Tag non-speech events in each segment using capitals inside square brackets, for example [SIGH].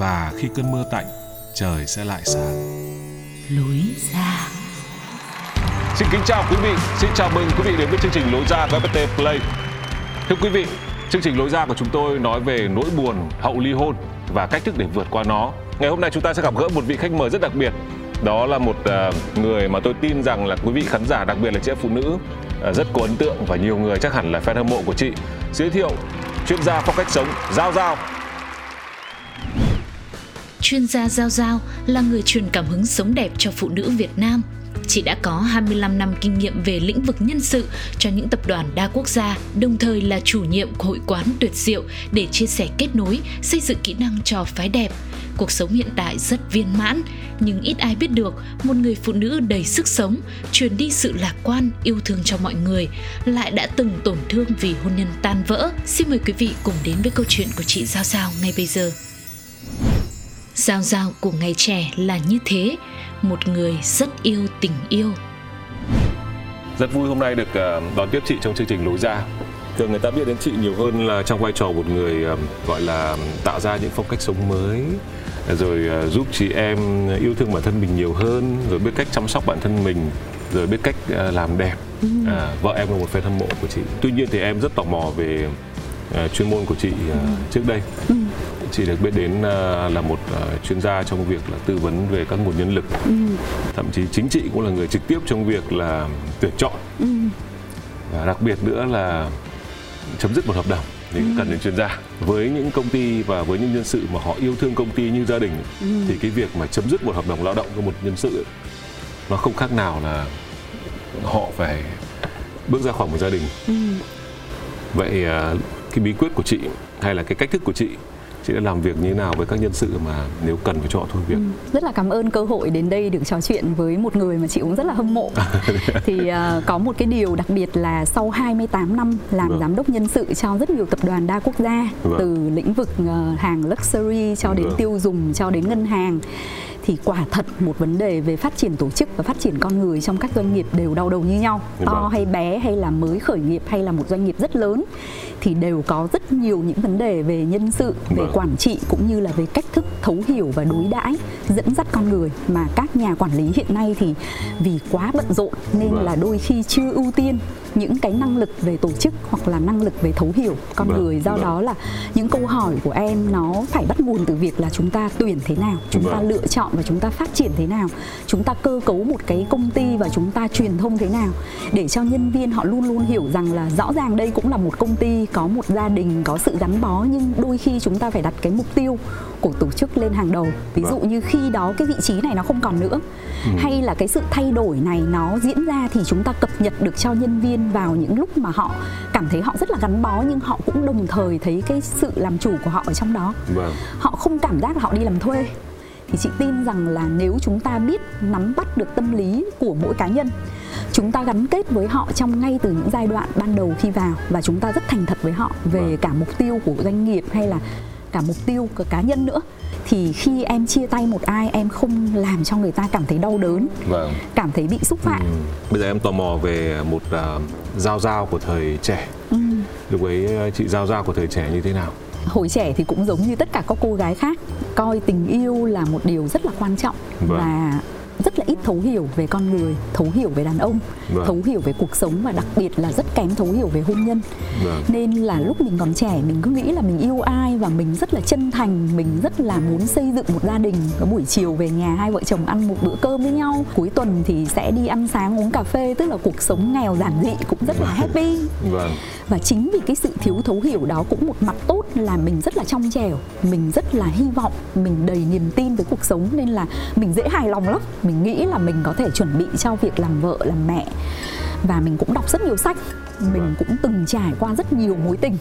và khi cơn mưa tạnh, trời sẽ lại sáng. lối ra Xin kính chào quý vị, xin chào mừng quý vị đến với chương trình Lối ra của FPT Play. Thưa quý vị, chương trình Lối ra của chúng tôi nói về nỗi buồn hậu ly hôn và cách thức để vượt qua nó. Ngày hôm nay chúng ta sẽ gặp gỡ một vị khách mời rất đặc biệt. Đó là một à, người mà tôi tin rằng là quý vị khán giả, đặc biệt là chị em phụ nữ à, rất có ấn tượng và nhiều người chắc hẳn là fan hâm mộ của chị. Giới thiệu chuyên gia phong cách sống Giao Giao. Chuyên gia Giao Giao là người truyền cảm hứng sống đẹp cho phụ nữ Việt Nam. Chị đã có 25 năm kinh nghiệm về lĩnh vực nhân sự cho những tập đoàn đa quốc gia, đồng thời là chủ nhiệm của hội quán tuyệt diệu để chia sẻ kết nối, xây dựng kỹ năng cho phái đẹp. Cuộc sống hiện tại rất viên mãn, nhưng ít ai biết được một người phụ nữ đầy sức sống, truyền đi sự lạc quan, yêu thương cho mọi người, lại đã từng tổn thương vì hôn nhân tan vỡ. Xin mời quý vị cùng đến với câu chuyện của chị Giao Giao ngay bây giờ. Giao giao của ngày trẻ là như thế, một người rất yêu tình yêu. Rất vui hôm nay được à, đón tiếp chị trong chương trình Lối ra. Thường người ta biết đến chị nhiều hơn là trong vai trò một người à, gọi là tạo ra những phong cách sống mới rồi à, giúp chị em yêu thương bản thân mình nhiều hơn rồi biết cách chăm sóc bản thân mình rồi biết cách làm đẹp. À, vợ em là một fan hâm mộ của chị. Tuy nhiên thì em rất tò mò về chuyên môn của chị à, trước đây chị được biết đến à, là một à, chuyên gia trong việc là tư vấn về các nguồn nhân lực. Thậm chí chính chị cũng là người trực tiếp trong việc là tuyển chọn. Và đặc biệt nữa là chấm dứt một hợp đồng thì cũng cần đến chuyên gia. Với những công ty và với những nhân sự mà họ yêu thương công ty như gia đình thì cái việc mà chấm dứt một hợp đồng lao động của một nhân sự ấy, nó không khác nào là họ phải bước ra khỏi một gia đình. Vậy à, cái bí quyết của chị hay là cái cách thức của chị chị đã làm việc như thế nào với các nhân sự mà nếu cần phải cho họ thôi việc rất là cảm ơn cơ hội đến đây được trò chuyện với một người mà chị cũng rất là hâm mộ [LAUGHS] thì à, có một cái điều đặc biệt là sau 28 năm làm Vâng. giám đốc nhân sự cho rất nhiều tập đoàn đa quốc gia Vâng. từ lĩnh vực ờ, hàng luxury cho đến Vâng. tiêu dùng cho đến ngân hàng thì quả thật một vấn đề về phát triển tổ chức và phát triển con người trong các doanh nghiệp đều đau đầu như nhau to Vâng. hay bé hay là mới khởi nghiệp hay là một doanh nghiệp rất lớn thì đều có rất nhiều những vấn đề về nhân sự về Vâng. quản trị cũng như là về cách thức thấu hiểu và đối đãi dẫn dắt con người mà các nhà quản lý hiện nay thì vì quá bận rộn nên Vâng. là đôi khi chưa ưu tiên những cái năng lực về tổ chức hoặc là năng lực về thấu hiểu con Vâng, người do vâng. đó là những câu hỏi của em nó phải bắt nguồn từ việc là chúng ta tuyển thế nào chúng ta Vâng. lựa chọn và chúng ta phát triển thế nào chúng ta cơ cấu một cái công ty và chúng ta truyền thông thế nào để cho nhân viên họ luôn luôn hiểu rằng là rõ ràng đây cũng là một công ty có một gia đình có sự gắn bó nhưng đôi khi chúng ta phải đặt cái mục tiêu của tổ chức lên hàng đầu ví dụ Vâng. như khi đó cái vị trí này nó không còn nữa hay là cái sự thay đổi này nó diễn ra thì chúng ta cập nhật được cho nhân viên vào những lúc mà họ cảm thấy họ rất là gắn bó nhưng họ cũng đồng thời thấy cái sự làm chủ của họ ở trong đó. Vâng. Họ không cảm giác là họ đi làm thuê. Thì chị tin rằng là nếu chúng ta biết nắm bắt được tâm lý của mỗi cá nhân chúng ta gắn kết với họ trong ngay từ những giai đoạn ban đầu khi vào và chúng ta rất thành thật với họ về Vâng. cả mục tiêu của doanh nghiệp hay là cả mục tiêu của cá nhân nữa thì khi em chia tay một ai em không làm cho người ta cảm thấy đau đớn vâng cảm thấy bị xúc phạm Ừ. Bây giờ em tò mò về một uh, giao giao của thời trẻ. Ừ. Lúc ấy ờ, chị giao giao của thời trẻ như thế nào? hồi trẻ thì cũng giống như tất cả các cô gái khác coi tình yêu là một điều rất là quan trọng Vâng. và ít thấu hiểu về con người thấu hiểu về đàn ông Vâng. thấu hiểu về cuộc sống và đặc biệt là rất kém thấu hiểu về hôn nhân Vâng. nên là lúc mình còn trẻ mình cứ nghĩ là mình yêu ai và mình rất là chân thành mình rất là muốn xây dựng một gia đình có buổi chiều về nhà hai vợ chồng ăn một bữa cơm với nhau cuối tuần thì sẽ đi ăn sáng uống cà phê tức là cuộc sống nghèo giản dị cũng rất là [LAUGHS] happy Vâng. Và chính vì cái sự thiếu thấu hiểu đó cũng một mặt tốt là mình rất là trong trẻo mình rất là hy vọng mình đầy niềm tin với cuộc sống nên là mình dễ hài lòng lắm. Mình nghĩ là mình có thể chuẩn bị cho việc làm vợ làm mẹ. Và mình cũng đọc rất nhiều sách mình cũng từng trải qua rất nhiều mối tình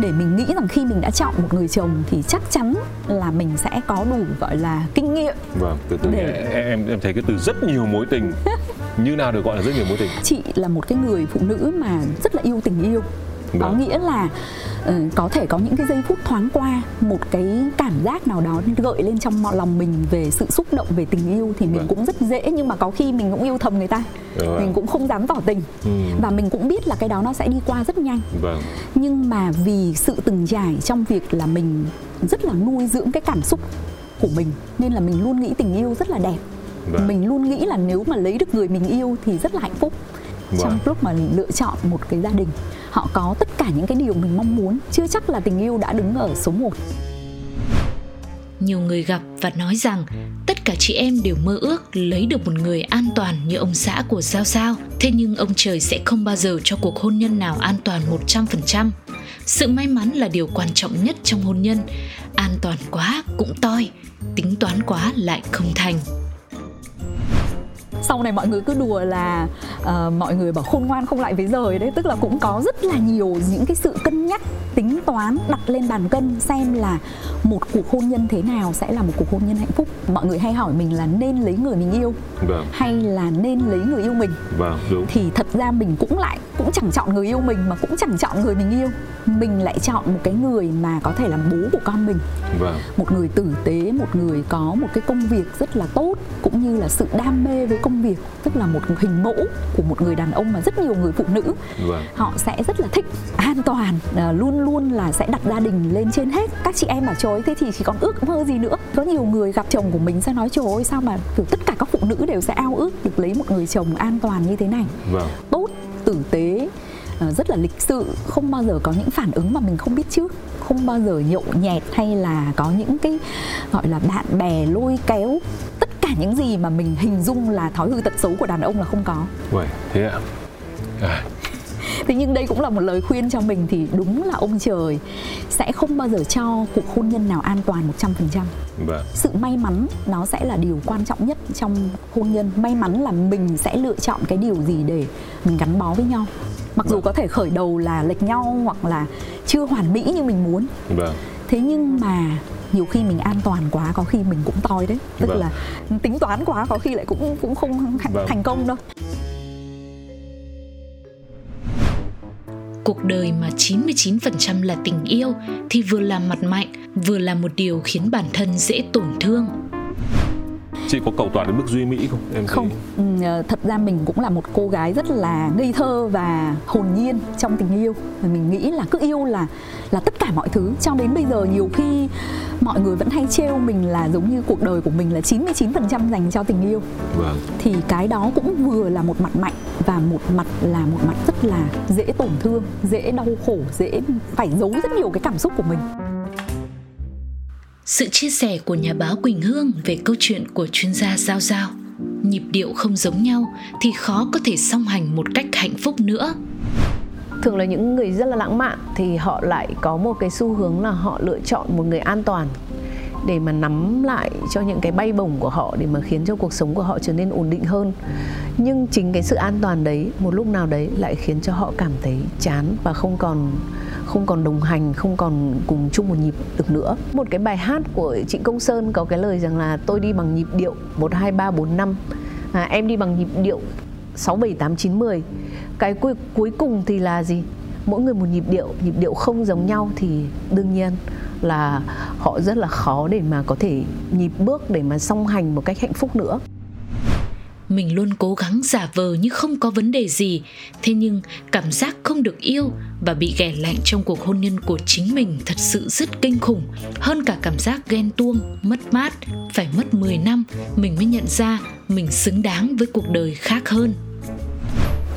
để mình nghĩ rằng khi mình đã chọn một người chồng thì chắc chắn là mình sẽ có đủ gọi là kinh nghiệm Vâng, từ từ. Để- em em thấy cái từ rất nhiều mối tình. [LAUGHS] Như nào được gọi là rất nhiều mối tình. chị là một cái người phụ nữ mà rất là yêu tình yêu có Vâng. nghĩa là ờ, có thể có những cái giây phút thoáng qua một cái cảm giác nào đó gợi lên trong lòng mình về sự xúc động về tình yêu thì mình Vâng. cũng rất dễ nhưng mà có khi mình cũng yêu thầm người ta mình cũng không dám tỏ tình Ừ. và mình cũng biết là cái đó nó sẽ đi qua rất nhanh Vâng. nhưng mà vì sự từng trải trong việc là mình rất là nuôi dưỡng cái cảm xúc của mình nên là mình luôn nghĩ tình yêu rất là đẹp Vâng. mình luôn nghĩ là nếu mà lấy được người mình yêu thì rất là hạnh phúc trong Vâng. lúc mà lựa chọn một cái gia đình họ có tất cả những cái điều mình mong muốn chưa chắc là tình yêu đã đứng ở số 1 Nhiều người gặp và nói rằng tất cả chị em đều mơ ước lấy được một người an toàn như ông xã của Giao Giao. Thế nhưng ông trời sẽ không bao giờ cho cuộc hôn nhân nào an toàn 100%. Sự may mắn là điều quan trọng nhất trong hôn nhân. An toàn quá cũng toi, tính toán quá lại không thành. Sau này mọi người cứ đùa là ờ, mọi người bảo khôn ngoan không lại với rời đấy tức là cũng có rất là nhiều những cái sự cân nhắc tính toán đặt lên bàn cân xem là một cuộc hôn nhân thế nào sẽ là một cuộc hôn nhân hạnh phúc mọi người hay hỏi mình là nên lấy người mình yêu Vâng. hay là nên lấy người yêu mình Vâng, đúng. thì thật ra mình cũng lại cũng chẳng chọn người yêu mình mà cũng chẳng chọn người mình yêu mình lại chọn một cái người mà có thể làm bố của con mình Vâng. một người tử tế một người có một cái công việc rất là tốt cũng như là sự đam mê với công việc tức là một hình mẫu của một người đàn ông mà rất nhiều người phụ nữ Vâng. họ sẽ rất là thích an toàn à, luôn luôn là sẽ đặt gia đình lên trên hết các chị em trời ơi, thế thì chỉ còn ước mơ gì nữa có nhiều người gặp chồng của mình sẽ nói trời ơi sao mà kiểu tất cả các phụ nữ đều sẽ ao ước được lấy một người chồng an toàn như thế này Vâng. tốt tử tế à, rất là lịch sự không bao giờ có những phản ứng mà mình không biết trước không bao giờ nhậu nhẹt hay là có những cái gọi là bạn bè lôi kéo tất những gì mà mình hình dung là thói hư tật xấu của đàn ông là không có Uầy, thế ạ. À, thế nhưng đây cũng là một lời khuyên cho mình thì đúng là ông trời sẽ không bao giờ cho cuộc hôn nhân nào an toàn 100% vâng. sự may mắn nó sẽ là điều quan trọng nhất trong hôn nhân may mắn là mình sẽ lựa chọn cái điều gì để mình gắn bó với nhau mặc dù Vâng. có thể khởi đầu là lệch nhau hoặc là chưa hoàn mỹ như mình muốn Vâng. thế nhưng mà nhiều khi mình an toàn quá có khi mình cũng toi đấy tức Vâng. là tính toán quá có khi lại cũng cũng không thành- Vâng. thành công đâu Cuộc đời mà 99% là tình yêu thì vừa là mặt mạnh, vừa là một điều khiến bản thân dễ tổn thương. Chị có cầu toàn đến mức duy mỹ không? Em thấy- không ừ, ờ, thật ra mình cũng là một cô gái rất là ngây thơ và hồn nhiên trong tình yêu mình nghĩ là cứ yêu là là tất cả mọi thứ cho đến bây giờ nhiều khi mọi người vẫn hay trêu mình là giống như cuộc đời của mình là 99% dành cho tình yêu Vâng. thì cái đó cũng vừa là một mặt mạnh và một mặt là một mặt rất là dễ tổn thương dễ đau khổ dễ phải giấu rất nhiều cái cảm xúc của mình Sự chia sẻ của nhà báo Quỳnh Hương về câu chuyện của chuyên gia Giao Giao. Nhịp điệu không giống nhau thì khó có thể song hành một cách hạnh phúc nữa thường là những người rất là lãng mạn thì họ lại có một cái xu hướng là họ lựa chọn một người an toàn để mà nắm lại cho những cái bay bổng của họ để mà khiến cho cuộc sống của họ trở nên ổn định hơn. Nhưng chính cái sự an toàn đấy một lúc nào đấy lại khiến cho họ cảm thấy chán và không còn không còn đồng hành không còn cùng chung một nhịp được nữa. Một cái bài hát của Trịnh Công Sơn có cái lời rằng là tôi đi bằng nhịp điệu một hai ba bốn năm à, em đi bằng nhịp điệu 6, 7, 8, 9, 10 cái cuối, cuối cùng thì là gì? Mỗi người một nhịp điệu, nhịp điệu không giống nhau thì đương nhiên là họ rất là khó để mà có thể nhịp bước để mà song hành một cách hạnh phúc nữa. Mình luôn cố gắng giả vờ như không có vấn đề gì thế nhưng cảm giác không được yêu và bị ghẻ lạnh trong cuộc hôn nhân của chính mình thật sự rất kinh khủng. Hơn cả cảm giác ghen tuông mất mát phải mất 10 năm mình mới nhận ra mình xứng đáng với cuộc đời khác hơn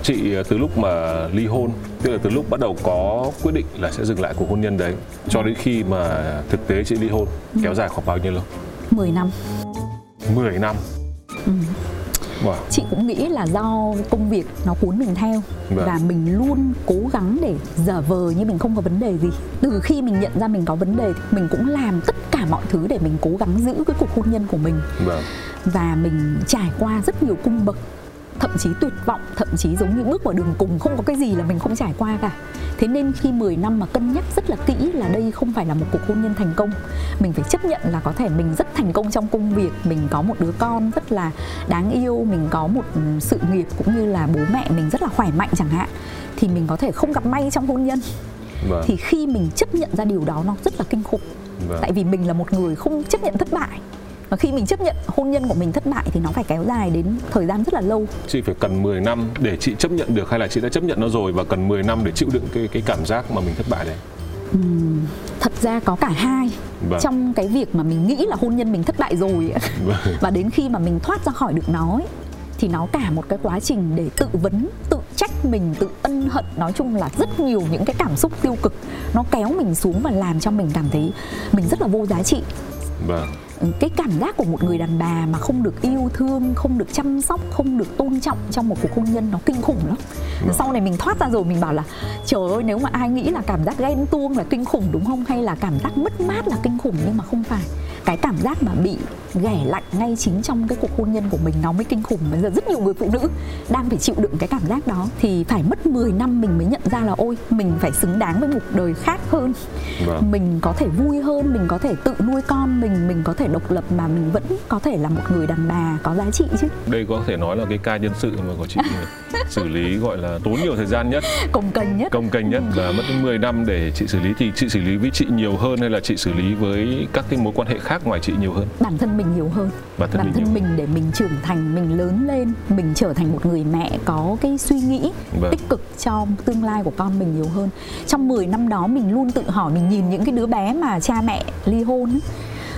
chị ờ, từ lúc mà ly hôn tức là từ lúc bắt đầu có quyết định là sẽ dừng lại cuộc hôn nhân đấy cho đến khi mà thực tế chị ly hôn ừ. kéo dài khoảng bao nhiêu lâu 10 năm 10 năm ừ. wow. chị cũng nghĩ là do công việc nó cuốn mình theo vâng. và mình luôn cố gắng để giả vờ như mình không có vấn đề gì từ khi mình nhận ra mình có vấn đề mình cũng làm tất cả mọi thứ để mình cố gắng giữ cái cuộc hôn nhân của mình vâng. và mình trải qua rất nhiều cung bậc thậm chí tuyệt vọng thậm chí giống như bước vào đường cùng không có cái gì là mình không trải qua cả. Thế nên khi 10 năm mà cân nhắc rất là kỹ là đây không phải là một cuộc hôn nhân thành công. Mình phải chấp nhận là có thể mình rất thành công trong công việc mình có một đứa con rất là đáng yêu mình có một sự nghiệp cũng như là bố mẹ mình rất là khỏe mạnh chẳng hạn thì mình có thể không gặp may trong hôn nhân. Vâng. thì khi mình chấp nhận ra điều đó nó rất là kinh khủng. Vâng. tại vì mình là một người không chấp nhận thất bại và khi mình chấp nhận hôn nhân của mình thất bại thì nó phải kéo dài đến thời gian rất là lâu. Chị phải cần 10 năm để chị chấp nhận được hay là chị đã chấp nhận nó rồi và cần 10 năm để chịu đựng cái cái cảm giác mà mình thất bại đấy? Uhm, thật ra có cả hai. Vâng. trong cái việc mà mình nghĩ là hôn nhân mình thất bại rồi vâng. và đến khi mà mình thoát ra khỏi được nó ấy, thì nó cả một cái quá trình để tự vấn tự trách mình tự ân hận. Nói chung là rất nhiều những cái cảm xúc tiêu cực. Nó kéo mình xuống và làm cho mình cảm thấy mình rất là vô giá trị. Vâng cái cảm giác của một người đàn bà mà không được yêu thương không được chăm sóc không được tôn trọng trong một cuộc hôn nhân nó kinh khủng lắm. Vâng. sau này mình thoát ra rồi mình bảo là trời ơi nếu mà ai nghĩ là cảm giác ghen tuông là kinh khủng đúng không? Hay là cảm giác mất mát là kinh khủng? Nhưng mà không phải. Cái cảm giác mà bị ghẻ lạnh ngay chính trong cái cuộc hôn nhân của mình nó mới kinh khủng. Bây giờ rất nhiều người phụ nữ đang phải chịu đựng cái cảm giác đó. Thì phải mất 10 năm mình mới nhận ra là ôi mình phải xứng đáng với một đời khác hơn. Vâng. mình có thể vui hơn mình có thể tự nuôi con mình mình có thể độc lập mà mình vẫn có thể là một người đàn bà có giá trị chứ. Đây có thể nói là cái ca nhân sự mà của chị [LAUGHS] xử lý gọi là tốn nhiều thời gian nhất. Công kênh nhất. Công kênh nhất và mất đến 10 năm để chị xử lý. Thì chị xử lý với chị nhiều hơn hay là chị xử lý với các cái mối quan hệ khác ngoài chị nhiều hơn? Bản thân mình nhiều hơn. Bản thân, bản thân mình, mình để mình trưởng thành mình lớn lên mình trở thành một người mẹ có cái suy nghĩ vâng. tích cực cho tương lai của con mình nhiều hơn. Trong 10 năm đó mình luôn tự hỏi mình nhìn những cái đứa bé mà cha mẹ ly hôn ấy,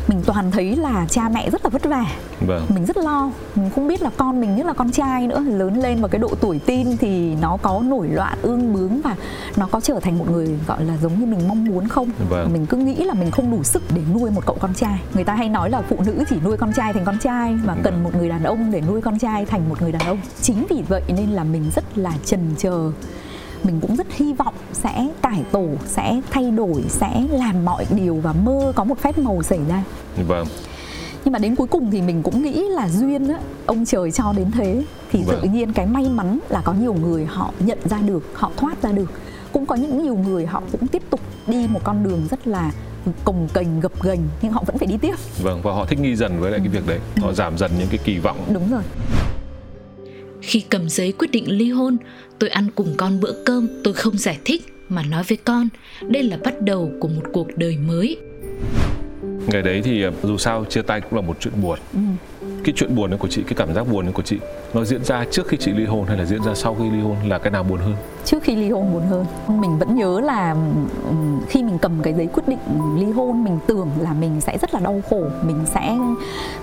mình toàn thấy là cha mẹ rất là vất vả. Vâng. mình rất lo. Mình không biết là con mình nhất là con trai nữa. Lớn lên vào cái độ tuổi tin thì nó có nổi loạn ương bướng và nó có trở thành một người gọi là giống như mình mong muốn không? Vâng. mình cứ nghĩ là mình không đủ sức để nuôi một cậu con trai. Người ta hay nói là phụ nữ chỉ nuôi con trai thành con trai mà cần vâng. một người đàn ông để nuôi con trai thành một người đàn ông. Chính vì vậy nên là mình rất là trần chờ mình cũng rất hy vọng sẽ cải tổ sẽ thay đổi sẽ làm mọi điều và mơ có một phép màu xảy ra. Vâng. Nhưng mà đến cuối cùng thì mình cũng nghĩ là duyên á ông trời cho đến thế thì vâng. tự nhiên cái may mắn là có nhiều người họ nhận ra được họ thoát ra được. Cũng có những nhiều người họ cũng tiếp tục đi một con đường rất là cồng kềnh gập ghềnh nhưng họ vẫn phải đi tiếp. Vâng và họ thích nghi dần với lại cái việc đấy. Họ giảm dần những cái kỳ vọng. Đúng rồi khi cầm giấy quyết định ly hôn, tôi ăn cùng con bữa cơm, tôi không giải thích mà nói với con, đây là bắt đầu của một cuộc đời mới. Ngày đấy thì ờ, dù sao chia tay cũng là một chuyện buồn. Ừ. Cái chuyện buồn đấy của chị, cái cảm giác buồn đấy của chị nó diễn ra trước khi chị ly hôn hay là diễn ra sau khi ly hôn là cái nào buồn hơn? Trước khi ly hôn buồn hơn. Mình vẫn nhớ là khi mình cầm cái giấy quyết định ly hôn mình tưởng là mình sẽ rất là đau khổ, mình sẽ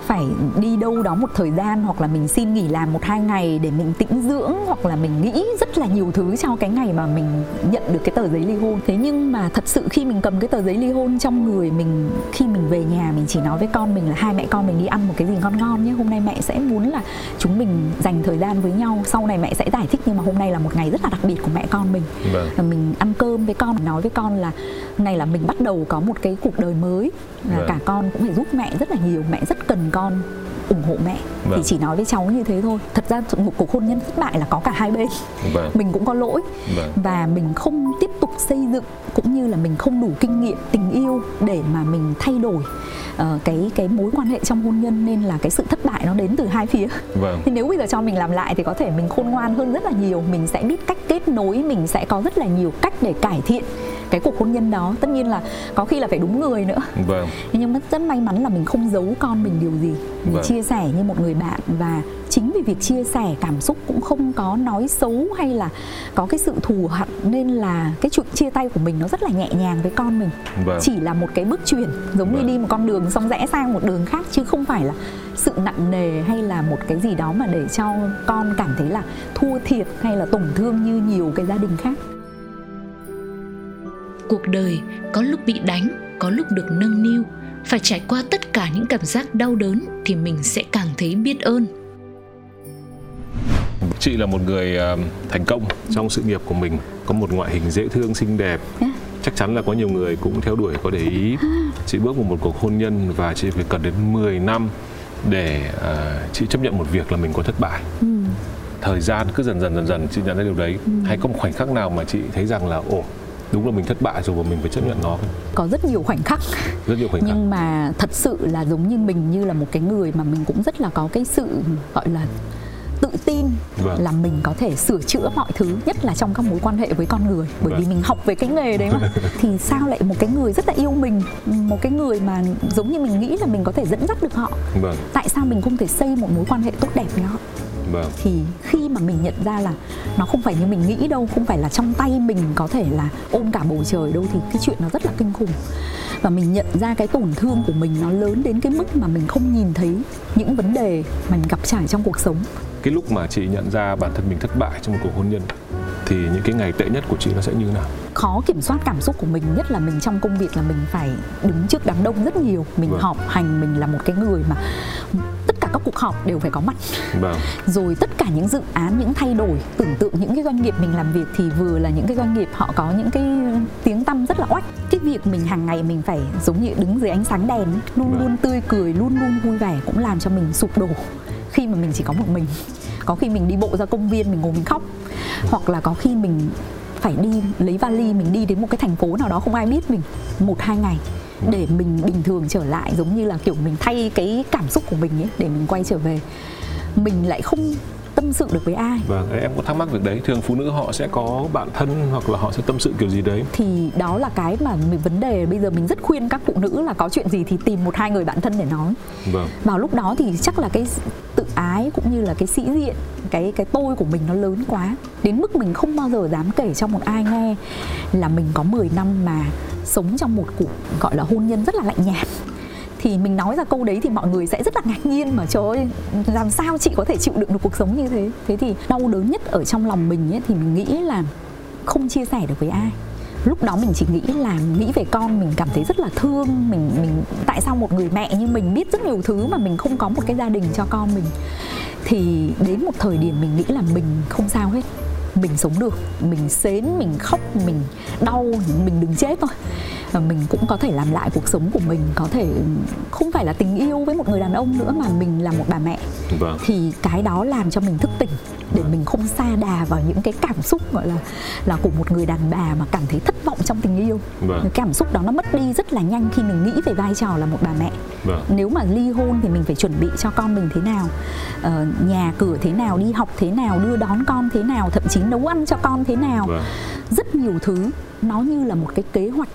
phải đi đâu đó một thời gian hoặc là mình xin nghỉ làm một hai ngày để mình tĩnh dưỡng hoặc là mình nghĩ rất là nhiều thứ cho cái ngày mà mình nhận được cái tờ giấy ly hôn. Thế nhưng mà thật sự khi mình cầm cái tờ giấy ly hôn trong người mình khi mình về nhà mình chỉ nói với con mình là hai mẹ con mình đi ăn một cái gì ngon ngon nhé. Hôm nay mẹ sẽ muốn là chúng mình dành thời gian với nhau sau này mẹ sẽ giải thích nhưng mà hôm nay là một ngày rất là đặc biệt của mẹ con mình vâng. là mình ăn cơm với con nói với con là này là mình bắt đầu có một cái cuộc đời mới là vâng. cả con cũng phải giúp mẹ rất là nhiều mẹ rất cần con ủng hộ mẹ vâng. thì chỉ nói với cháu như thế thôi thật ra một cuộc hôn nhân thất bại là có cả hai bên vâng. mình cũng có lỗi vâng. và mình không tiếp tục xây dựng cũng như là mình không đủ kinh nghiệm tình yêu để mà mình thay đổi uh, cái cái mối quan hệ trong hôn nhân nên là cái sự thất bại nó đến từ hai phía vâng. thì nếu bây giờ cho mình làm lại thì có thể mình khôn ngoan hơn rất là nhiều mình sẽ biết cách kết nối mình sẽ có rất là nhiều cách để cải thiện cái cuộc hôn nhân đó tất nhiên là có khi là phải đúng người nữa. Vâng. Nhưng mà rất may mắn là mình không giấu con mình điều gì. Mình Vâng. chia sẻ như một người bạn và chính vì việc chia sẻ cảm xúc cũng không có nói xấu hay là có cái sự thù hận nên là cái chuyện chia tay của mình nó rất là nhẹ nhàng với con mình. Vâng. Chỉ là một cái bước chuyển giống như Vâng. đi một con đường xong rẽ sang một đường khác chứ không phải là sự nặng nề hay là một cái gì đó mà để cho con cảm thấy là thua thiệt hay là tổn thương như nhiều cái gia đình khác cuộc đời có lúc bị đánh có lúc được nâng niu. Phải trải qua tất cả những cảm giác đau đớn thì mình sẽ càng thấy biết ơn. Chị là một người ờ, thành công. Trong sự nghiệp của mình có một ngoại hình dễ thương xinh đẹp. Yeah. chắc chắn là có nhiều người cũng theo đuổi có để ý. Chị bước vào một cuộc hôn nhân và chị phải cần đến 10 năm để ờ, chị chấp nhận một việc là mình có thất bại. Ừ. thời gian cứ dần dần dần dần chị nhận ra điều đấy. Hay có một khoảnh khắc nào mà chị thấy rằng là ồ đúng là mình thất bại rồi và mình phải chấp nhận nó. Có rất nhiều khoảnh khắc. Rất nhiều khoảnh khắc. nhưng mà thật sự là giống như mình như là một cái người mà mình cũng rất là có cái sự gọi là tự tin Vâng. là mình có thể sửa chữa mọi thứ nhất là trong các mối quan hệ với con người. Bởi vì Vâng. mình học về cái nghề đấy mà. [LAUGHS] Thì sao lại một cái người rất là yêu mình một cái người mà giống như mình nghĩ là mình có thể dẫn dắt được họ? Vâng. Tại sao mình không thể xây một mối quan hệ tốt đẹp với họ vâng. Thì khi mà mình nhận ra là nó không phải như mình nghĩ đâu không phải là trong tay mình có thể là ôm cả bầu trời đâu thì cái chuyện nó rất là kinh khủng. Và mình nhận ra cái tổn thương của mình nó lớn đến cái mức mà mình không nhìn thấy những vấn đề mình gặp trải trong cuộc sống. Cái lúc mà chị nhận ra bản thân mình thất bại trong một cuộc hôn nhân thì những cái ngày tệ nhất của chị nó sẽ như thế nào? Khó kiểm soát cảm xúc của mình nhất là mình trong công việc là mình phải đứng trước đám đông rất nhiều. Mình Vâng. họp hành mình là một cái người mà tất cả các cuộc họp đều phải có mặt. Vâng. Rồi tất cả những dự án những thay đổi tưởng tượng những cái doanh nghiệp mình làm việc thì vừa là những cái doanh nghiệp họ có những cái tiếng tăm rất là oách. Cái việc mình hàng ngày mình phải giống như đứng dưới ánh sáng đèn luôn Vâng. luôn tươi cười luôn luôn vui vẻ cũng làm cho mình sụp đổ. Khi mà mình chỉ có một mình có khi mình đi bộ ra công viên mình ngồi mình khóc hoặc là có khi mình phải đi lấy vali mình đi đến một cái thành phố nào đó không ai biết mình một hai ngày để mình bình thường trở lại giống như là kiểu mình thay cái cảm xúc của mình ấy để mình quay trở về. Mình lại không tâm sự được với ai. Vâng, em có thắc mắc việc đấy. Thường phụ nữ họ sẽ có bạn thân hoặc là họ sẽ tâm sự kiểu gì đấy. thì đó là cái mà mình vấn đề bây giờ mình rất khuyên các phụ nữ là có chuyện gì thì tìm một hai người bạn thân để nói. Vâng, vào lúc đó thì chắc là cái tự ái cũng như là cái sĩ diện cái cái tôi của mình nó lớn quá. Đến mức mình không bao giờ dám kể cho một ai nghe là mình có 10 năm mà sống trong một cuộc gọi là hôn nhân rất là lạnh nhạt thì mình nói ra câu đấy thì mọi người sẽ rất là ngạc nhiên mà trời ơi làm sao chị có thể chịu đựng được cuộc sống như thế? Thế thì đau đớn nhất ở trong lòng mình ấy, thì mình nghĩ là không chia sẻ được với ai. Lúc đó mình chỉ nghĩ là nghĩ về con mình cảm thấy rất là thương mình mình tại sao một người mẹ như mình biết rất nhiều thứ mà mình không có một cái gia đình cho con mình. Thì đến một thời điểm mình nghĩ là mình không sao hết mình sống được mình xến mình khóc mình đau mình đừng chết thôi và mình cũng có thể làm lại cuộc sống của mình có thể không phải là tình yêu với một người đàn ông nữa mà mình là một bà mẹ. Vâng, thì cái đó làm cho mình thức tỉnh để mình không xa đà vào những cái cảm xúc gọi là là của một người đàn bà mà cảm thấy thất vọng trong tình yêu. Vâng, cái cảm xúc đó nó mất đi rất là nhanh khi mình nghĩ về vai trò là một bà mẹ. Vâng, nếu mà ly hôn thì mình phải chuẩn bị cho con mình thế nào ờ, nhà cửa thế nào đi học thế nào đưa đón con thế nào thậm chí nấu ăn cho con thế nào. Vâng, rất nhiều thứ nó như là một cái kế hoạch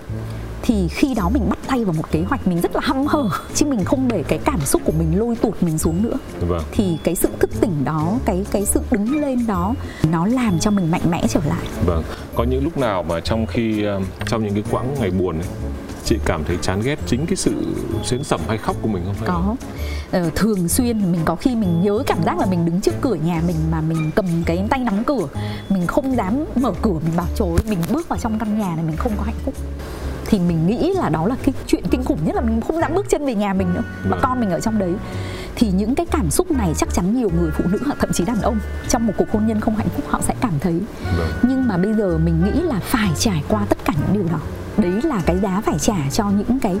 thì khi đó mình bắt tay vào một kế hoạch mình rất là hăm hở. Chứ mình không để cái cảm xúc của mình lôi tụt mình xuống nữa. Vâng. thì cái sự thức tỉnh đó cái cái sự đứng lên đó nó làm cho mình mạnh mẽ trở lại. Vâng, có những lúc nào mà trong khi um, trong những cái quãng ngày buồn ấy, chị cảm thấy chán ghét chính cái sự xến sẩm hay khóc của mình không? Là- có. ờ, thường xuyên mình có khi mình nhớ cảm giác là mình đứng trước cửa nhà mình mà mình cầm cái tay nắm cửa. Mình không dám mở cửa mình bảo ơi, mình bước vào trong căn nhà này mình không có hạnh phúc thì mình nghĩ là đó là cái chuyện kinh khủng nhất là mình không dám bước chân về nhà mình nữa. Và Vâng. con mình ở trong đấy. Thì những cái cảm xúc này chắc chắn nhiều người phụ nữ hoặc thậm chí đàn ông trong một cuộc hôn nhân không hạnh phúc họ sẽ cảm thấy. Vâng, nhưng mà bây giờ mình nghĩ là phải trải qua tất cả những điều đó. Đấy là cái giá phải trả cho những cái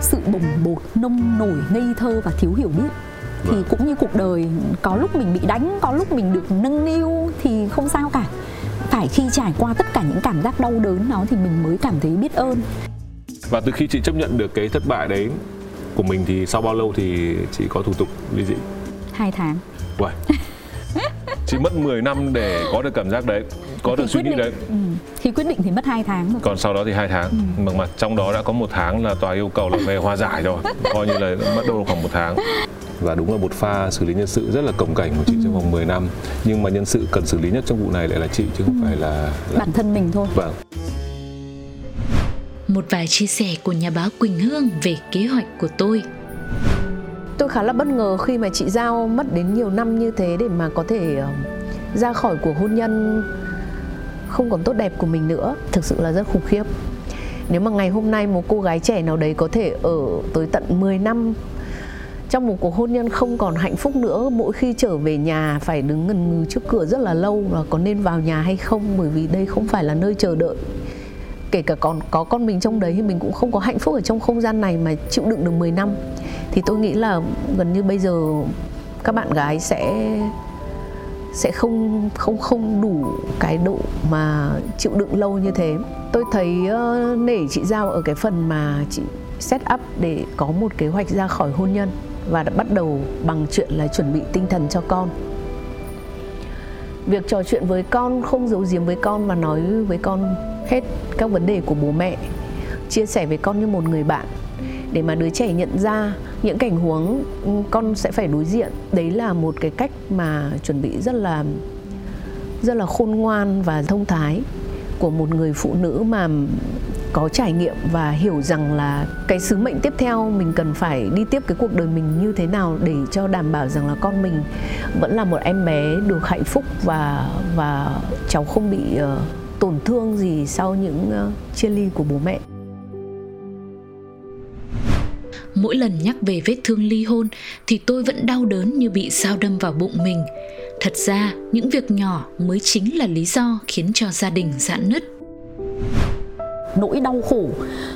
sự bồng bột nông nổi ngây thơ và thiếu hiểu biết. Thì Vâng. cũng như cuộc đời có lúc mình bị đánh có lúc mình được nâng niu thì không sao cả. Phải khi trải qua tất cả những cảm giác đau đớn đó thì mình mới cảm thấy biết ơn Và từ khi chị chấp nhận được cái thất bại đấy của mình thì sau bao lâu thì chị có thủ tục ly dị? hai tháng Uầy. [LAUGHS] Chị mất 10 năm để có được cảm giác đấy. có được suy nghĩ định, đấy ừ, khi quyết định thì mất 2 tháng rồi còn sau đó thì hai tháng ừ. mà, mà trong đó đã có một tháng là tòa yêu cầu là về hòa giải rồi coi như là mất đâu khoảng một tháng và đúng là một pha xử lý nhân sự rất là cồng cảnh của chị ừ. trong vòng 10 năm nhưng mà nhân sự cần xử lý nhất trong vụ này lại là chị chứ không ừ. phải là, là bản thân mình thôi vâng một vài chia sẻ của nhà báo Quỳnh Hương về kế hoạch của tôi. Tôi khá là bất ngờ khi mà chị giao mất đến nhiều năm như thế để mà có thể ờ, ra khỏi cuộc hôn nhân không còn tốt đẹp của mình nữa. Thực sự là rất khủng khiếp. Nếu mà ngày hôm nay một cô gái trẻ nào đấy có thể ở tới tận 10 năm trong một cuộc hôn nhân không còn hạnh phúc nữa, mỗi khi trở về nhà phải đứng ngần ngừ trước cửa rất là lâu là có nên vào nhà hay không, bởi vì đây không phải là nơi chờ đợi kể cả còn có con mình trong đấy thì mình cũng không có hạnh phúc ở trong không gian này mà chịu đựng được 10 năm. Thì tôi nghĩ là gần như bây giờ các bạn gái sẽ sẽ không không không đủ cái độ mà chịu đựng lâu như thế. Tôi thấy uh, nể chị giao ở cái phần mà chị set up để có một kế hoạch ra khỏi hôn nhân và đã bắt đầu bằng chuyện là chuẩn bị tinh thần cho con. Việc trò chuyện với con không giấu giếm với con và nói với con hết các vấn đề của bố mẹ chia sẻ với con như một người bạn. Để mà đứa trẻ nhận ra những cảnh huống ừ, con sẽ phải đối diện đấy là một cái cách mà chuẩn bị rất là rất là khôn ngoan và thông thái của một người phụ nữ mà có trải nghiệm và hiểu rằng là cái sứ mệnh tiếp theo mình cần phải đi tiếp cái cuộc đời mình như thế nào để cho đảm bảo rằng là con mình vẫn là một em bé được hạnh phúc và và cháu không bị uh, tổn thương gì sau những uh, chia ly của bố mẹ? Mỗi lần nhắc về vết thương ly hôn thì tôi vẫn đau đớn như bị dao đâm vào bụng mình. Thật ra những việc nhỏ mới chính là lý do khiến cho gia đình giãn nứt nỗi đau khổ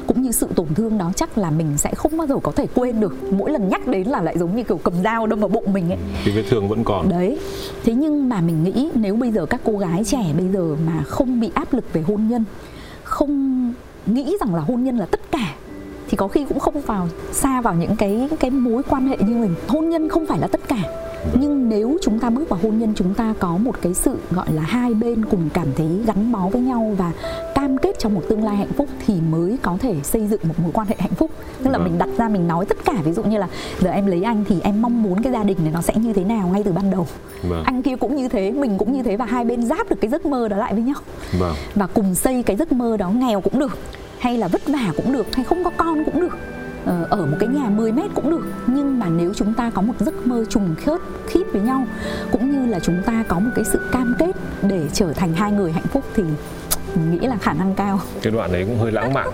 cũng như sự tổn thương đó chắc là mình sẽ không bao giờ có thể quên được. Mỗi lần nhắc đến là lại giống như kiểu cầm dao đâm vào bụng mình ấy. Thì vết thương vẫn còn. Đấy. Thế nhưng mà mình nghĩ nếu bây giờ các cô gái trẻ bây giờ mà không bị áp lực về hôn nhân không nghĩ rằng là hôn nhân là tất cả thì có khi cũng không vào xa vào những cái cái mối quan hệ như mình. Hôn nhân không phải là tất cả. Nhưng nếu chúng ta bước vào hôn nhân chúng ta có một cái sự gọi là hai bên cùng cảm thấy gắn bó với nhau và cam kết trong một tương lai hạnh phúc thì mới có thể xây dựng một mối quan hệ hạnh phúc tức là vâng. mình đặt ra mình nói tất cả ví dụ như là giờ em lấy anh thì em mong muốn cái gia đình này nó sẽ như thế nào ngay từ ban đầu vâng. anh kia cũng như thế mình cũng như thế và hai bên giáp được cái giấc mơ đó lại với nhau vâng. và cùng xây cái giấc mơ đó nghèo cũng được hay là vất vả cũng được hay không có con cũng được ờ, ở một cái nhà 10 mét cũng được nhưng mà nếu chúng ta có một giấc mơ trùng khớp khít với nhau cũng như là chúng ta có một cái sự cam kết để trở thành hai người hạnh phúc thì nghĩ là khả năng cao cái đoạn đấy cũng hơi lãng mạn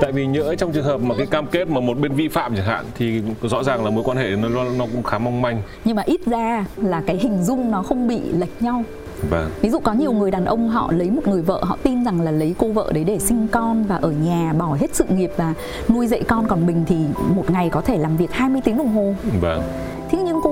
tại vì nhỡ trong trường hợp mà cái cam kết mà một bên vi phạm chẳng hạn thì rõ ràng là mối quan hệ nó nó cũng khá mong manh nhưng mà ít ra là cái hình dung nó không bị lệch nhau Vâng. Ví dụ có nhiều người đàn ông họ lấy một người vợ họ tin rằng là lấy cô vợ đấy để sinh con và ở nhà bỏ hết sự nghiệp và nuôi dạy con còn mình thì một ngày có thể làm việc 20 tiếng đồng hồ. Vâng.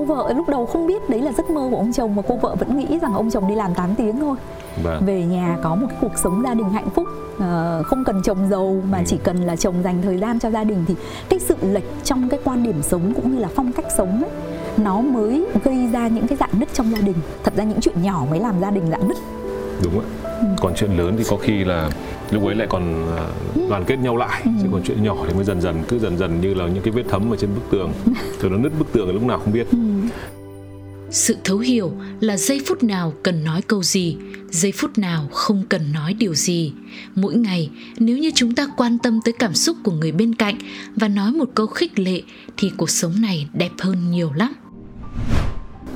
Vợ lúc đầu không biết đấy là giấc mơ của ông chồng mà cô vợ vẫn nghĩ rằng ông chồng đi làm 8 tiếng thôi. Vâng. Về nhà có một cuộc sống gia đình hạnh phúc, uh, không cần chồng giàu mà ừ. chỉ cần là chồng dành thời gian cho gia đình thì cái sự lệch trong cái quan điểm sống cũng như là phong cách sống ấy nó mới gây ra những cái dạng nứt trong gia đình thật ra những chuyện nhỏ mới làm gia đình dạng nứt đúng ạ ừ. còn chuyện lớn thì có khi là lúc ấy lại còn à, đoàn kết nhau lại ừ. chứ còn chuyện nhỏ thì mới dần dần cứ dần dần như là những cái vết thấm ở trên bức tường [LAUGHS] rồi nó nứt bức tường lúc nào không biết ừ. sự thấu hiểu là giây phút nào cần nói câu gì giây phút nào không cần nói điều gì mỗi ngày nếu như chúng ta quan tâm tới cảm xúc của người bên cạnh và nói một câu khích lệ thì cuộc sống này đẹp hơn nhiều lắm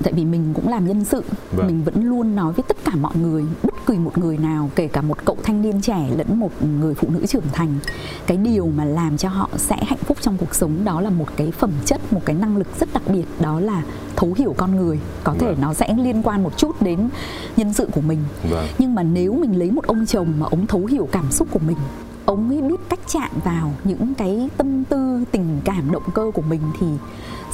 tại vì mình cũng làm nhân sự vâng. mình vẫn luôn nói với tất cả mọi người bất kỳ một người nào kể cả một cậu thanh niên trẻ lẫn một người phụ nữ trưởng thành cái điều mà làm cho họ sẽ hạnh phúc trong cuộc sống đó là một cái phẩm chất một cái năng lực rất đặc biệt đó là thấu hiểu con người có thể vâng. nó sẽ liên quan một chút đến nhân sự của mình vâng. nhưng mà nếu mình lấy một ông chồng mà ông thấu hiểu cảm xúc của mình ông ấy biết cách chạm vào những cái tâm tư tình cảm động cơ của mình thì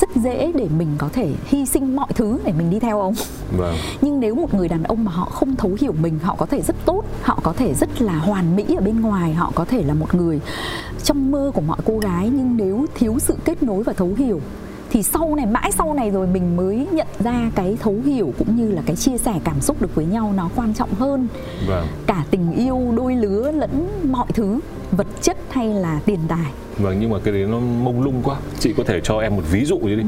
rất dễ để mình có thể hy sinh mọi thứ để mình đi theo ông vâng. nhưng nếu một người đàn ông mà họ không thấu hiểu mình họ có thể rất tốt họ có thể rất là hoàn mỹ ở bên ngoài họ có thể là một người trong mơ của mọi cô gái nhưng nếu thiếu sự kết nối và thấu hiểu thì sau này mãi sau này rồi mình mới nhận ra cái thấu hiểu cũng như là cái chia sẻ cảm xúc được với nhau nó quan trọng hơn vâng. cả tình yêu đôi lứa lẫn mọi thứ vật chất hay là tiền tài? Vâng nhưng mà cái đấy nó mông lung quá. Chị có thể cho em một ví dụ đi. Ừ.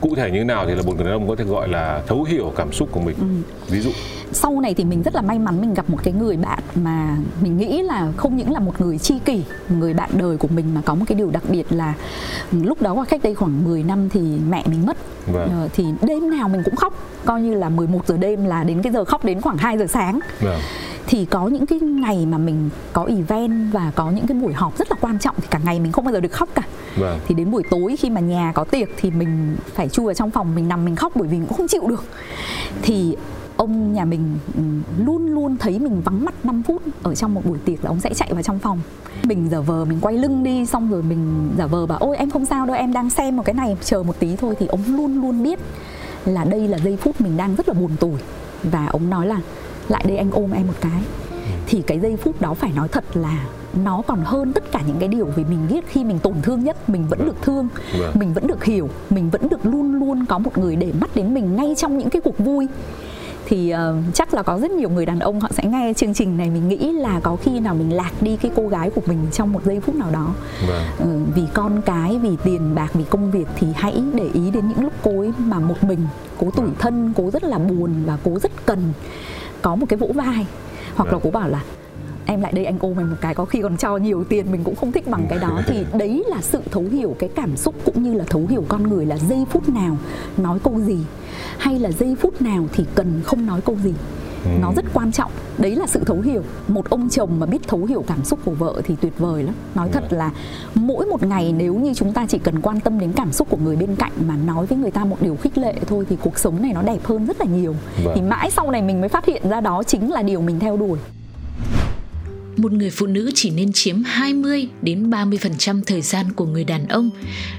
cụ thể như thế nào thì là một người đàn ông có thể gọi là thấu hiểu cảm xúc của mình. Ừ. ví dụ. Sau này thì mình rất là may mắn mình gặp một cái người bạn mà mình nghĩ là không những là một người chi kỷ người bạn đời của mình mà có một cái điều đặc biệt là lúc đó là cách đây khoảng 10 năm thì mẹ mình mất. Vâng. Ờ, thì đêm nào mình cũng khóc. Coi như là 11 giờ đêm là đến cái giờ khóc đến khoảng 2 giờ sáng. Vâng thì có những cái ngày mà mình có event và có những cái buổi họp rất là quan trọng thì cả ngày mình không bao giờ được khóc cả. Vâng. thì đến buổi tối khi mà nhà có tiệc thì mình phải chui vào trong phòng mình nằm mình khóc bởi vì cũng không chịu được. Thì ông nhà mình ừ, luôn luôn thấy mình vắng mặt 5 phút ở trong một buổi tiệc là ông sẽ chạy vào trong phòng. Mình giả vờ mình quay lưng đi xong rồi mình giả vờ bảo ôi em không sao đâu em đang xem một cái này chờ một tí thôi. Thì ông luôn luôn biết là đây là giây phút mình đang rất là buồn tủi. Và ông nói là lại đây anh ôm em một cái. Thì cái giây phút đó phải nói thật là nó còn hơn tất cả những cái điều vì mình biết khi mình tổn thương nhất. Mình vẫn được thương vâng. mình vẫn được hiểu mình vẫn được luôn luôn có một người để mắt đến mình ngay trong những cái cuộc vui. Thì uh, chắc là có rất nhiều người đàn ông họ sẽ nghe chương trình này mình nghĩ là có khi nào mình lạc đi cái cô gái của mình trong một giây phút nào đó. Vâng. uh, vì con cái vì tiền bạc vì công việc thì hãy để ý đến những lúc cô ấy mà một mình cố tủi vâng. thân cố rất là buồn và cố rất cần có một cái vỗ vai. Hoặc là vâng. cố bảo là em lại đây anh ôm em một cái có khi còn cho nhiều tiền mình cũng không thích bằng cái đó. Thì đấy là sự thấu hiểu cái cảm xúc cũng như là thấu hiểu con người là giây phút nào nói câu gì. Hay là giây phút nào thì cần không nói câu gì ừ. nó rất quan trọng đấy là sự thấu hiểu một ông chồng mà biết thấu hiểu cảm xúc của vợ thì tuyệt vời lắm nói thật là mỗi một ngày nếu như chúng ta chỉ cần quan tâm đến cảm xúc của người bên cạnh mà nói với người ta một điều khích lệ thôi thì cuộc sống này nó đẹp hơn rất là nhiều vâng. thì mãi sau này mình mới phát hiện ra đó chính là điều mình theo đuổi một người phụ nữ chỉ nên chiếm 20 đến 30% thời gian của người đàn ông.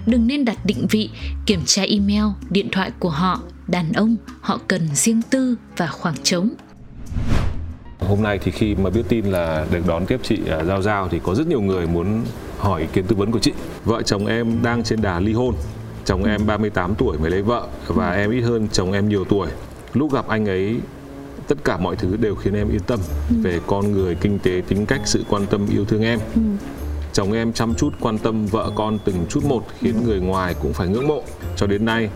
Đừng nên đặt định vị, kiểm tra email, điện thoại của họ. Đàn ông họ cần riêng tư và khoảng trống. Hôm nay thì khi mà biết tin là được đón tiếp chị à, Giao Giao thì có rất nhiều người muốn hỏi ý kiến tư vấn của chị. Vợ chồng em đang trên đà ly hôn. Chồng em 38 tuổi mới lấy vợ và em ít hơn chồng em nhiều tuổi. Lúc gặp anh ấy tất cả mọi thứ đều khiến em yên tâm ừ. về con người kinh tế tính cách sự quan tâm yêu thương em ừ. chồng em chăm chút quan tâm vợ con từng chút một khiến người ngoài cũng phải ngưỡng mộ cho đến nay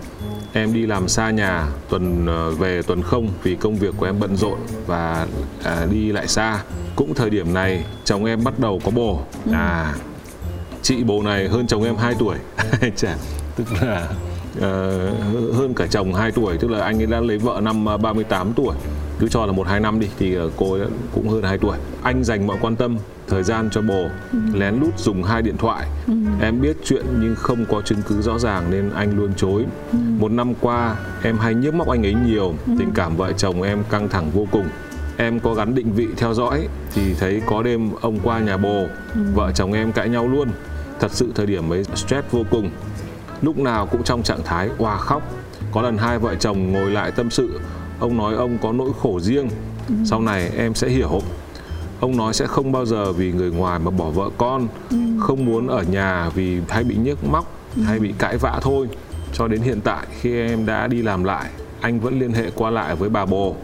em đi làm xa nhà tuần ờ, về tuần không vì công việc của em bận rộn và à, đi lại xa. Cũng thời điểm này chồng em bắt đầu có bồ. Ừ. à chị bồ này hơn chồng em 2 tuổi. [LAUGHS] Chả tức là uh, hơn cả chồng 2 tuổi. Tức là anh ấy đã lấy vợ năm 38 ờ, tuổi cứ cho là một hai năm đi thì ờ, cô ấy cũng hơn 2 tuổi anh dành mọi quan tâm thời gian cho bồ ừ. lén lút dùng hai điện thoại ừ. em biết chuyện nhưng không có chứng cứ rõ ràng nên anh luôn chối ừ. một năm qua em hay nhức móc anh ấy nhiều ừ. tình cảm vợ chồng em căng thẳng vô cùng em có gắn định vị theo dõi thì thấy có đêm ông qua nhà bồ ừ. vợ chồng em cãi nhau luôn thật sự thời điểm ấy stress vô cùng lúc nào cũng trong trạng thái hòa khóc có lần hai vợ chồng ngồi lại tâm sự ông nói ông có nỗi khổ riêng. Ừ. sau này em sẽ hiểu. Ông nói sẽ không bao giờ vì người ngoài mà bỏ vợ con. Ừ. không muốn ở nhà vì hay bị nhức móc ừ. hay bị cãi vã thôi. Cho đến hiện tại khi em đã đi làm lại anh vẫn liên hệ qua lại với bà bồ.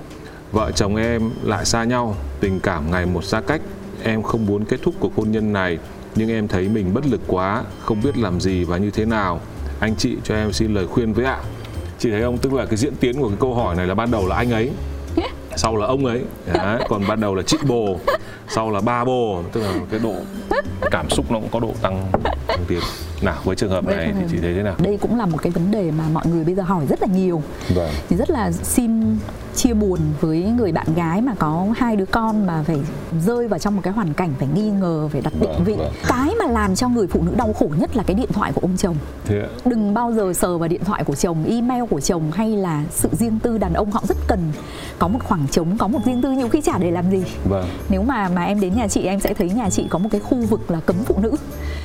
Vợ chồng em lại xa nhau tình cảm ngày một xa cách. Em không muốn kết thúc cuộc hôn nhân này nhưng em thấy mình bất lực quá không biết làm gì và như thế nào. Anh chị cho em xin lời khuyên với ạ chị thấy không? Tức là cái diễn tiến của cái câu hỏi này là ban đầu là anh ấy [LAUGHS] sau là ông ấy. Đấy, [LAUGHS] còn ban đầu là chị bồ sau là ba bồ. Tức là cái độ cảm xúc nó cũng có độ tăng tăng tiến nào với trường hợp này thì chị thấy thế nào? Đây cũng là một cái vấn đề mà mọi người bây giờ hỏi rất là nhiều. Vâng. thì rất là xin chia buồn với người bạn gái mà có hai đứa con mà phải rơi vào trong một cái hoàn cảnh phải nghi ngờ phải đặt định vâng, vị vâng. cái mà làm cho người phụ nữ đau khổ nhất là cái điện thoại của ông chồng. Thế đừng bao giờ sờ vào điện thoại của chồng email của chồng hay là sự riêng tư đàn ông họ rất cần có một khoảng trống có một riêng tư nhiều khi chả để làm gì. Vâng. nếu mà mà em đến nhà chị em sẽ thấy nhà chị có một cái khu vực là cấm phụ nữ.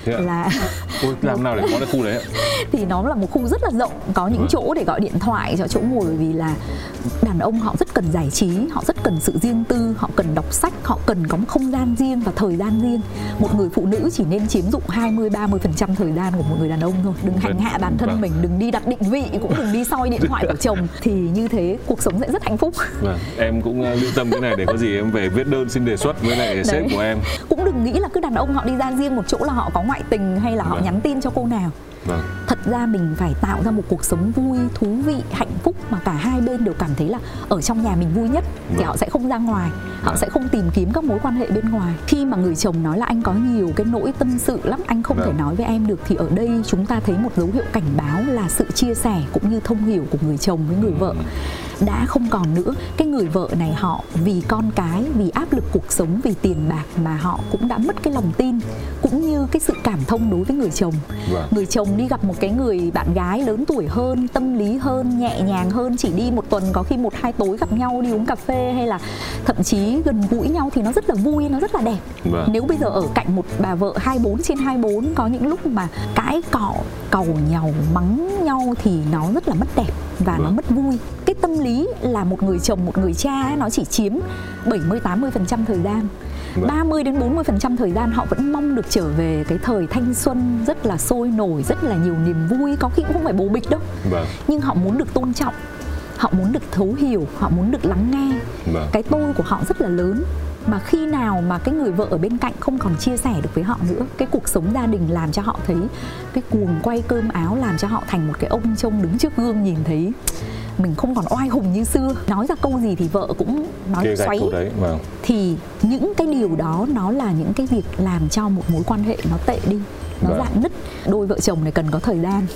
Thế là [LAUGHS] làm nào để có cái khu đấy [LAUGHS] thì nó là một khu rất là rộng có những vâng. chỗ để gọi điện thoại cho chỗ ngồi vì là đàn ông họ rất cần giải trí họ rất cần sự riêng tư họ cần đọc sách họ cần có một không gian riêng và thời gian riêng một người phụ nữ chỉ nên chiếm dụng 20 30 phần trăm thời gian của một người đàn ông thôi đừng hành hạ bản thân vâng. mình đừng đi đặt định vị cũng đừng đi soi điện thoại của [LAUGHS] chồng thì như thế cuộc sống sẽ rất hạnh phúc vâng. em cũng uh, lưu tâm cái này để có gì em về viết đơn xin đề xuất với lại sếp của em cũng đừng nghĩ là cứ đàn ông họ đi ra riêng một chỗ là họ có ngoại tình hay là họ vâng. nhắn tin cho cô nào Vâng. Thật ra mình phải tạo ra một cuộc sống vui, thú vị, hạnh phúc mà cả hai bên đều cảm thấy là ở trong nhà mình vui nhất vâng. thì họ sẽ không ra ngoài, họ vâng. sẽ không tìm kiếm các mối quan hệ bên ngoài. Khi mà người chồng nói là anh có nhiều cái nỗi tâm sự lắm, anh không vâng. thể nói với em được thì ở đây chúng ta thấy một dấu hiệu cảnh báo là sự chia sẻ cũng như thông hiểu của người chồng với người vợ đã không còn nữa cái người vợ này họ vì con cái vì áp lực cuộc sống vì tiền bạc mà họ cũng đã mất cái lòng tin cũng như cái sự cảm thông đối với người chồng vâng. người chồng đi gặp một cái người bạn gái lớn tuổi hơn tâm lý hơn nhẹ nhàng hơn chỉ đi một tuần có khi một hai tối gặp nhau đi uống cà phê hay là thậm chí gần gũi nhau thì nó rất là vui nó rất là đẹp vâng. nếu bây giờ ở cạnh một bà vợ 24 trên 24 có những lúc mà cãi cọ cầu nhau mắng nhau thì nó rất là mất đẹp và vâng. nó mất vui cái tâm lý là một người chồng một người cha ấy, nó chỉ chiếm 70 80 phần trăm thời gian. 30 đến 40 phần trăm thời gian họ vẫn mong được trở về cái thời thanh xuân rất là sôi nổi rất là nhiều niềm vui có khi cũng không phải bố bịch đâu vâng. nhưng họ muốn được tôn trọng họ muốn được thấu hiểu họ muốn được lắng nghe vâng. cái tôi của họ rất là lớn mà khi nào mà cái người vợ ở bên cạnh không còn chia sẻ được với họ nữa cái cuộc sống gia đình làm cho họ thấy cái cuồng quay cơm áo làm cho họ thành một cái ông trông đứng trước gương nhìn thấy mình không còn oai hùng như xưa nói ra câu gì thì vợ cũng nói Kê xoáy đấy, vâng. thì những cái điều đó nó là những cái việc làm cho một mối quan hệ nó tệ đi nó vâng. dạn nứt đôi vợ chồng này cần có thời gian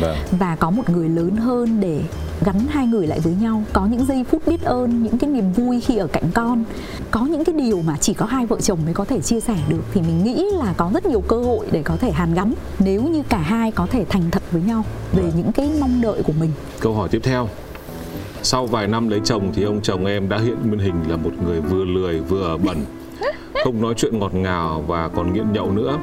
vâng. và có một người lớn hơn để gắn hai người lại với nhau có những giây phút biết ơn những cái niềm vui khi ở cạnh con có những cái điều mà chỉ có hai vợ chồng mới có thể chia sẻ được thì mình nghĩ là có rất nhiều cơ hội để có thể hàn gắn nếu như cả hai có thể thành thật với nhau về vâng. những cái mong đợi của mình. Câu hỏi tiếp theo. Sau vài năm lấy chồng thì ông chồng em đã hiện nguyên hình là một người vừa lười vừa bẩn. [LAUGHS] Không nói chuyện ngọt ngào và còn nghiện nhậu nữa.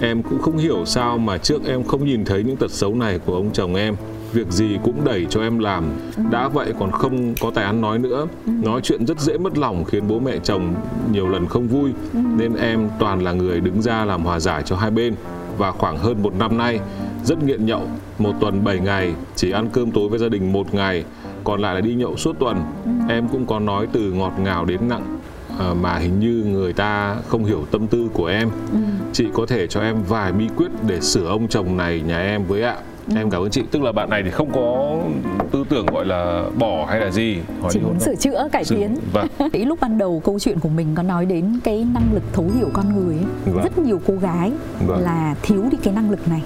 Em cũng không hiểu sao mà trước em không nhìn thấy những tật xấu này của ông chồng em. Việc gì cũng đẩy cho em làm. Đã vậy còn không có tài ăn nói nữa. Nói chuyện rất dễ mất lòng khiến bố mẹ chồng nhiều lần không vui. Nên em toàn là người đứng ra làm hòa giải cho hai bên. Và khoảng hơn một năm nay rất nghiện nhậu Một tuần 7 ngày chỉ ăn cơm tối với gia đình một ngày Còn lại là đi nhậu suốt tuần Em cũng có nói từ ngọt ngào đến nặng Ờ, mà hình như người ta không hiểu tâm tư của em ừ. chị có thể cho em vài bí quyết để sửa ông chồng này nhà em với ạ Ừ. em cảm ơn chị tức là bạn này thì không có tư tưởng gọi là bỏ hay là gì hỏi chỉ muốn sửa chữa cải tiến vâng. [LAUGHS] Ý lúc ban đầu câu chuyện của mình có nói đến cái năng lực thấu hiểu con người ấy. Vâng. rất nhiều cô gái vâng. là thiếu đi cái năng lực này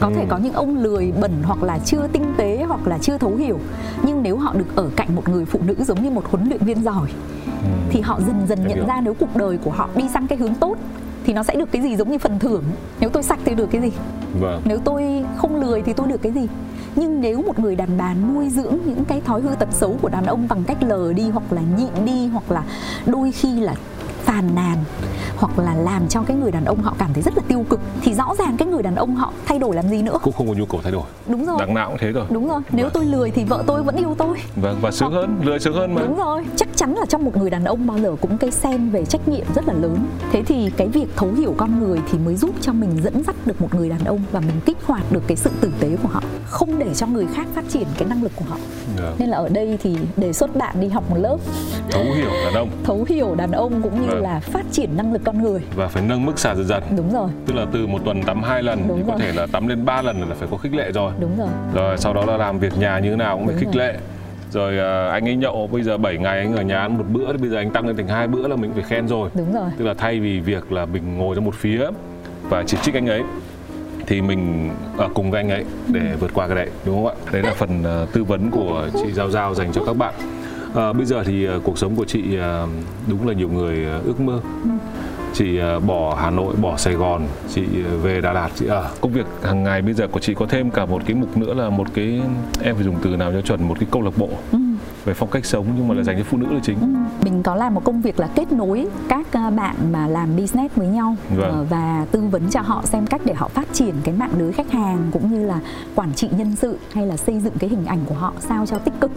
có ừ. thể có những ông lười bẩn hoặc là chưa tinh tế hoặc là chưa thấu hiểu nhưng nếu họ được ở cạnh một người phụ nữ giống như một huấn luyện viên giỏi ừ. thì họ dần dần nhận hiểu. ra nếu cuộc đời của họ đi sang cái hướng tốt thì nó sẽ được cái gì giống như phần thưởng nếu tôi sạch thì được cái gì vâng. nếu tôi không lười thì tôi được cái gì nhưng nếu một người đàn bà nuôi dưỡng những cái thói hư tật xấu của đàn ông bằng cách lờ đi hoặc là nhịn đi hoặc là đôi khi là phàn nàn hoặc là làm cho cái người đàn ông họ cảm thấy rất là tiêu cực thì rõ ràng cái người đàn ông họ thay đổi làm gì nữa? Cũng không có nhu cầu thay đổi. Đúng rồi. Đằng nào cũng thế rồi đúng rồi. Nếu vâng. tôi lười thì vợ tôi vẫn yêu tôi. Vâng và sướng hơn lười sướng hơn mà. Đúng rồi. Chắc chắn là trong một người đàn ông bao giờ cũng cây sen về trách nhiệm rất là lớn. Thế thì cái việc thấu hiểu con người thì mới giúp cho mình dẫn dắt được một người đàn ông và mình kích hoạt được cái sự tử tế của họ. Không để cho người khác phát triển cái năng lực của họ. Yeah. Vâng. nên là ở đây thì đề xuất bạn đi học một lớp. Thấu hiểu đàn ông. Thấu hiểu đàn ông cũng như vâng. là phát triển năng lực con người. Và phải nâng mức xả dần dần. Đúng rồi. Tức là từ một tuần tắm hai lần đúng thì rồi. có thể là tắm lên 3 lần là phải có khích lệ rồi. Đúng rồi. Rồi sau đó là làm việc nhà như thế nào cũng phải khích lệ. Rồi uh, anh ấy nhậu bây giờ 7 ngày anh ở nhà ăn một bữa thì bây giờ anh tăng lên thành hai bữa là mình phải khen rồi. Đúng rồi. Tức là thay vì việc là mình ngồi ra một phía và chỉ trích anh ấy thì mình ở cùng với anh ấy để ừ. vượt qua cái đấy đúng không ạ? Đấy là phần uh, tư vấn của chị giao giao dành cho các bạn à, bây giờ thì uh, cuộc sống của chị uh, đúng là nhiều người uh, ước mơ. Ừ chị bỏ Hà Nội bỏ Sài Gòn chị về Đà Lạt. Chị ở công việc hàng ngày bây giờ của chị có thêm cả một cái mục nữa là một cái em phải dùng từ nào cho chuẩn một cái câu lạc bộ. Ừ về phong cách sống nhưng mà là dành cho phụ nữ là chính ừ. mình có làm một công việc là kết nối các ờ, bạn mà làm business với nhau Vâng. ờ, và tư vấn cho họ xem cách để họ phát triển cái mạng lưới khách hàng cũng như là quản trị nhân sự hay là xây dựng cái hình ảnh của họ sao cho tích cực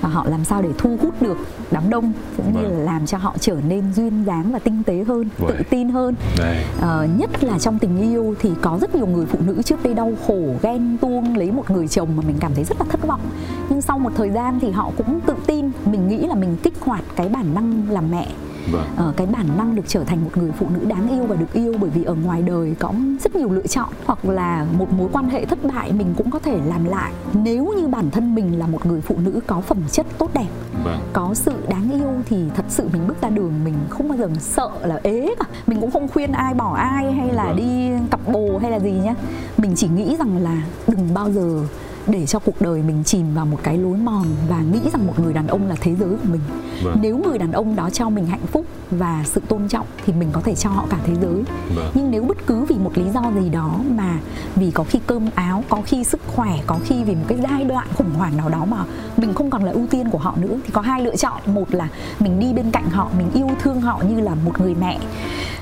và họ làm sao để thu hút được đám đông cũng như Vâng. là làm cho họ trở nên duyên dáng và tinh tế hơn Uầy. tự tin hơn Đây. Ờ, nhất là trong tình yêu thì có rất nhiều người phụ nữ trước đây đau khổ ghen tuông lấy một người chồng mà mình cảm thấy rất là thất vọng nhưng sau một thời gian thì họ cũng tự tin mình nghĩ là mình kích hoạt cái bản năng làm mẹ Vâng. Ờ, cái bản năng được trở thành một người phụ nữ đáng yêu và được yêu bởi vì ở ngoài đời có rất nhiều lựa chọn hoặc là một mối quan hệ thất bại mình cũng có thể làm lại nếu như bản thân mình là một người phụ nữ có phẩm chất tốt đẹp Vâng. có sự đáng yêu thì thật sự mình bước ra đường mình không bao giờ sợ là ế cả mình cũng không khuyên ai bỏ ai hay là Vâng. đi cặp bồ hay là gì nhá mình chỉ nghĩ rằng là đừng bao giờ để cho cuộc đời mình chìm vào một cái lối mòn và nghĩ rằng một người đàn ông là thế giới của mình Vâng. nếu người đàn ông đó cho mình hạnh phúc và sự tôn trọng thì mình có thể cho họ cả thế giới Vâng. nhưng nếu bất cứ vì một lý do gì đó mà vì có khi cơm áo có khi sức khỏe có khi vì một cái giai đoạn khủng hoảng nào đó mà mình không còn là ưu tiên của họ nữa thì có hai lựa chọn một là mình đi bên cạnh họ mình yêu thương họ như là một người mẹ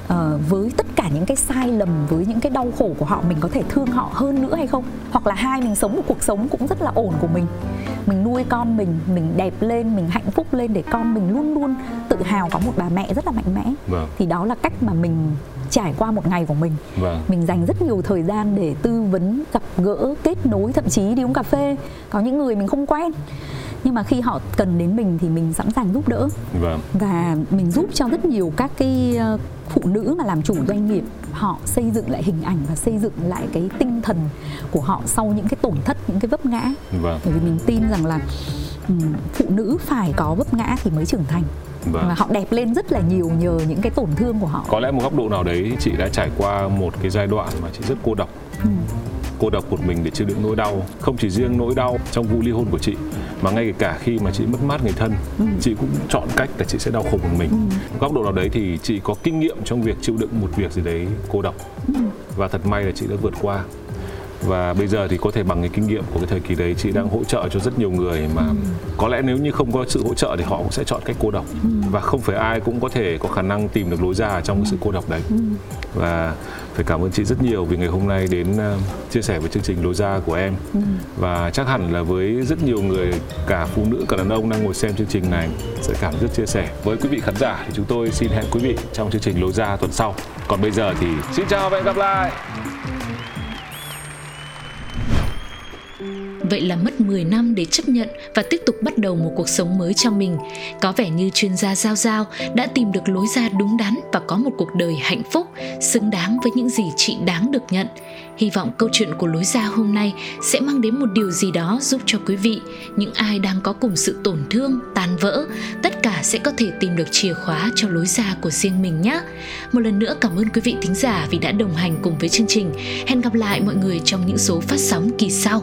Ờ, với tất cả những cái sai lầm với những cái đau khổ của họ mình có thể thương họ hơn nữa hay không? Hoặc là hai mình sống một cuộc sống cũng rất là ổn của mình. Mình nuôi con mình mình đẹp lên mình hạnh phúc lên để con mình luôn luôn tự hào có một bà mẹ rất là mạnh mẽ. Vâng. thì đó là cách mà mình trải qua một ngày của mình. Vâng. mình dành rất nhiều thời gian để tư vấn gặp gỡ kết nối thậm chí đi uống cà phê. Có những người mình không quen nhưng mà khi họ cần đến mình thì mình sẵn sàng giúp đỡ Vâng. và mình giúp cho rất nhiều các cái ờ, phụ nữ mà làm chủ doanh nghiệp họ xây dựng lại hình ảnh và xây dựng lại cái tinh thần của họ sau những cái tổn thất những cái vấp ngã Vâng. bởi vì mình tin rằng là phụ nữ phải có vấp ngã thì mới trưởng thành Vâng. và họ đẹp lên rất là nhiều nhờ những cái tổn thương của họ Có lẽ một góc độ nào đấy chị đã trải qua một cái giai đoạn mà chị rất cô độc. Cô độc một mình để chịu đựng nỗi đau, không chỉ riêng nỗi đau trong vụ ly hôn của chị mà ngay cả khi mà chị mất mát người thân, chị cũng chọn cách là chị sẽ đau khổ một mình. Góc độ nào đấy thì chị có kinh nghiệm trong việc chịu đựng một việc gì đấy cô độc. Và thật may là chị đã vượt qua. Và bây giờ thì có thể bằng cái kinh nghiệm của cái thời kỳ đấy chị đang hỗ trợ cho rất nhiều người mà có lẽ nếu như không có sự hỗ trợ thì họ cũng sẽ chọn cách cô độc. Và không phải ai cũng có thể có khả năng tìm được lối ra trong cái sự cô độc đấy. Và phải cảm ơn chị rất nhiều vì ngày hôm nay đến uh, chia sẻ với chương trình lối ra của em. Và chắc hẳn là với rất nhiều người cả phụ nữ cả đàn ông đang ngồi xem chương trình này sẽ cảm rất chia sẻ. Với quý vị khán giả thì chúng tôi xin hẹn quý vị trong chương trình lối ra tuần sau. Còn bây giờ thì xin chào và hẹn gặp lại Vậy là mất 10 năm để chấp nhận và tiếp tục bắt đầu một cuộc sống mới cho mình. Có vẻ như chuyên gia Giao Giao đã tìm được lối ra đúng đắn và có một cuộc đời hạnh phúc, xứng đáng với những gì chị đáng được nhận. Hy vọng câu chuyện của lối ra hôm nay sẽ mang đến một điều gì đó giúp cho quý vị, những ai đang có cùng sự tổn thương, tan vỡ, tất cả sẽ có thể tìm được chìa khóa cho lối ra của riêng mình nhé. Một lần nữa cảm ơn quý vị thính giả vì đã đồng hành cùng với chương trình. Hẹn gặp lại mọi người trong những số phát sóng kỳ sau.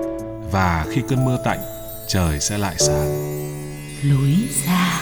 và khi cơn mưa tạnh, trời sẽ lại sáng. Lối ra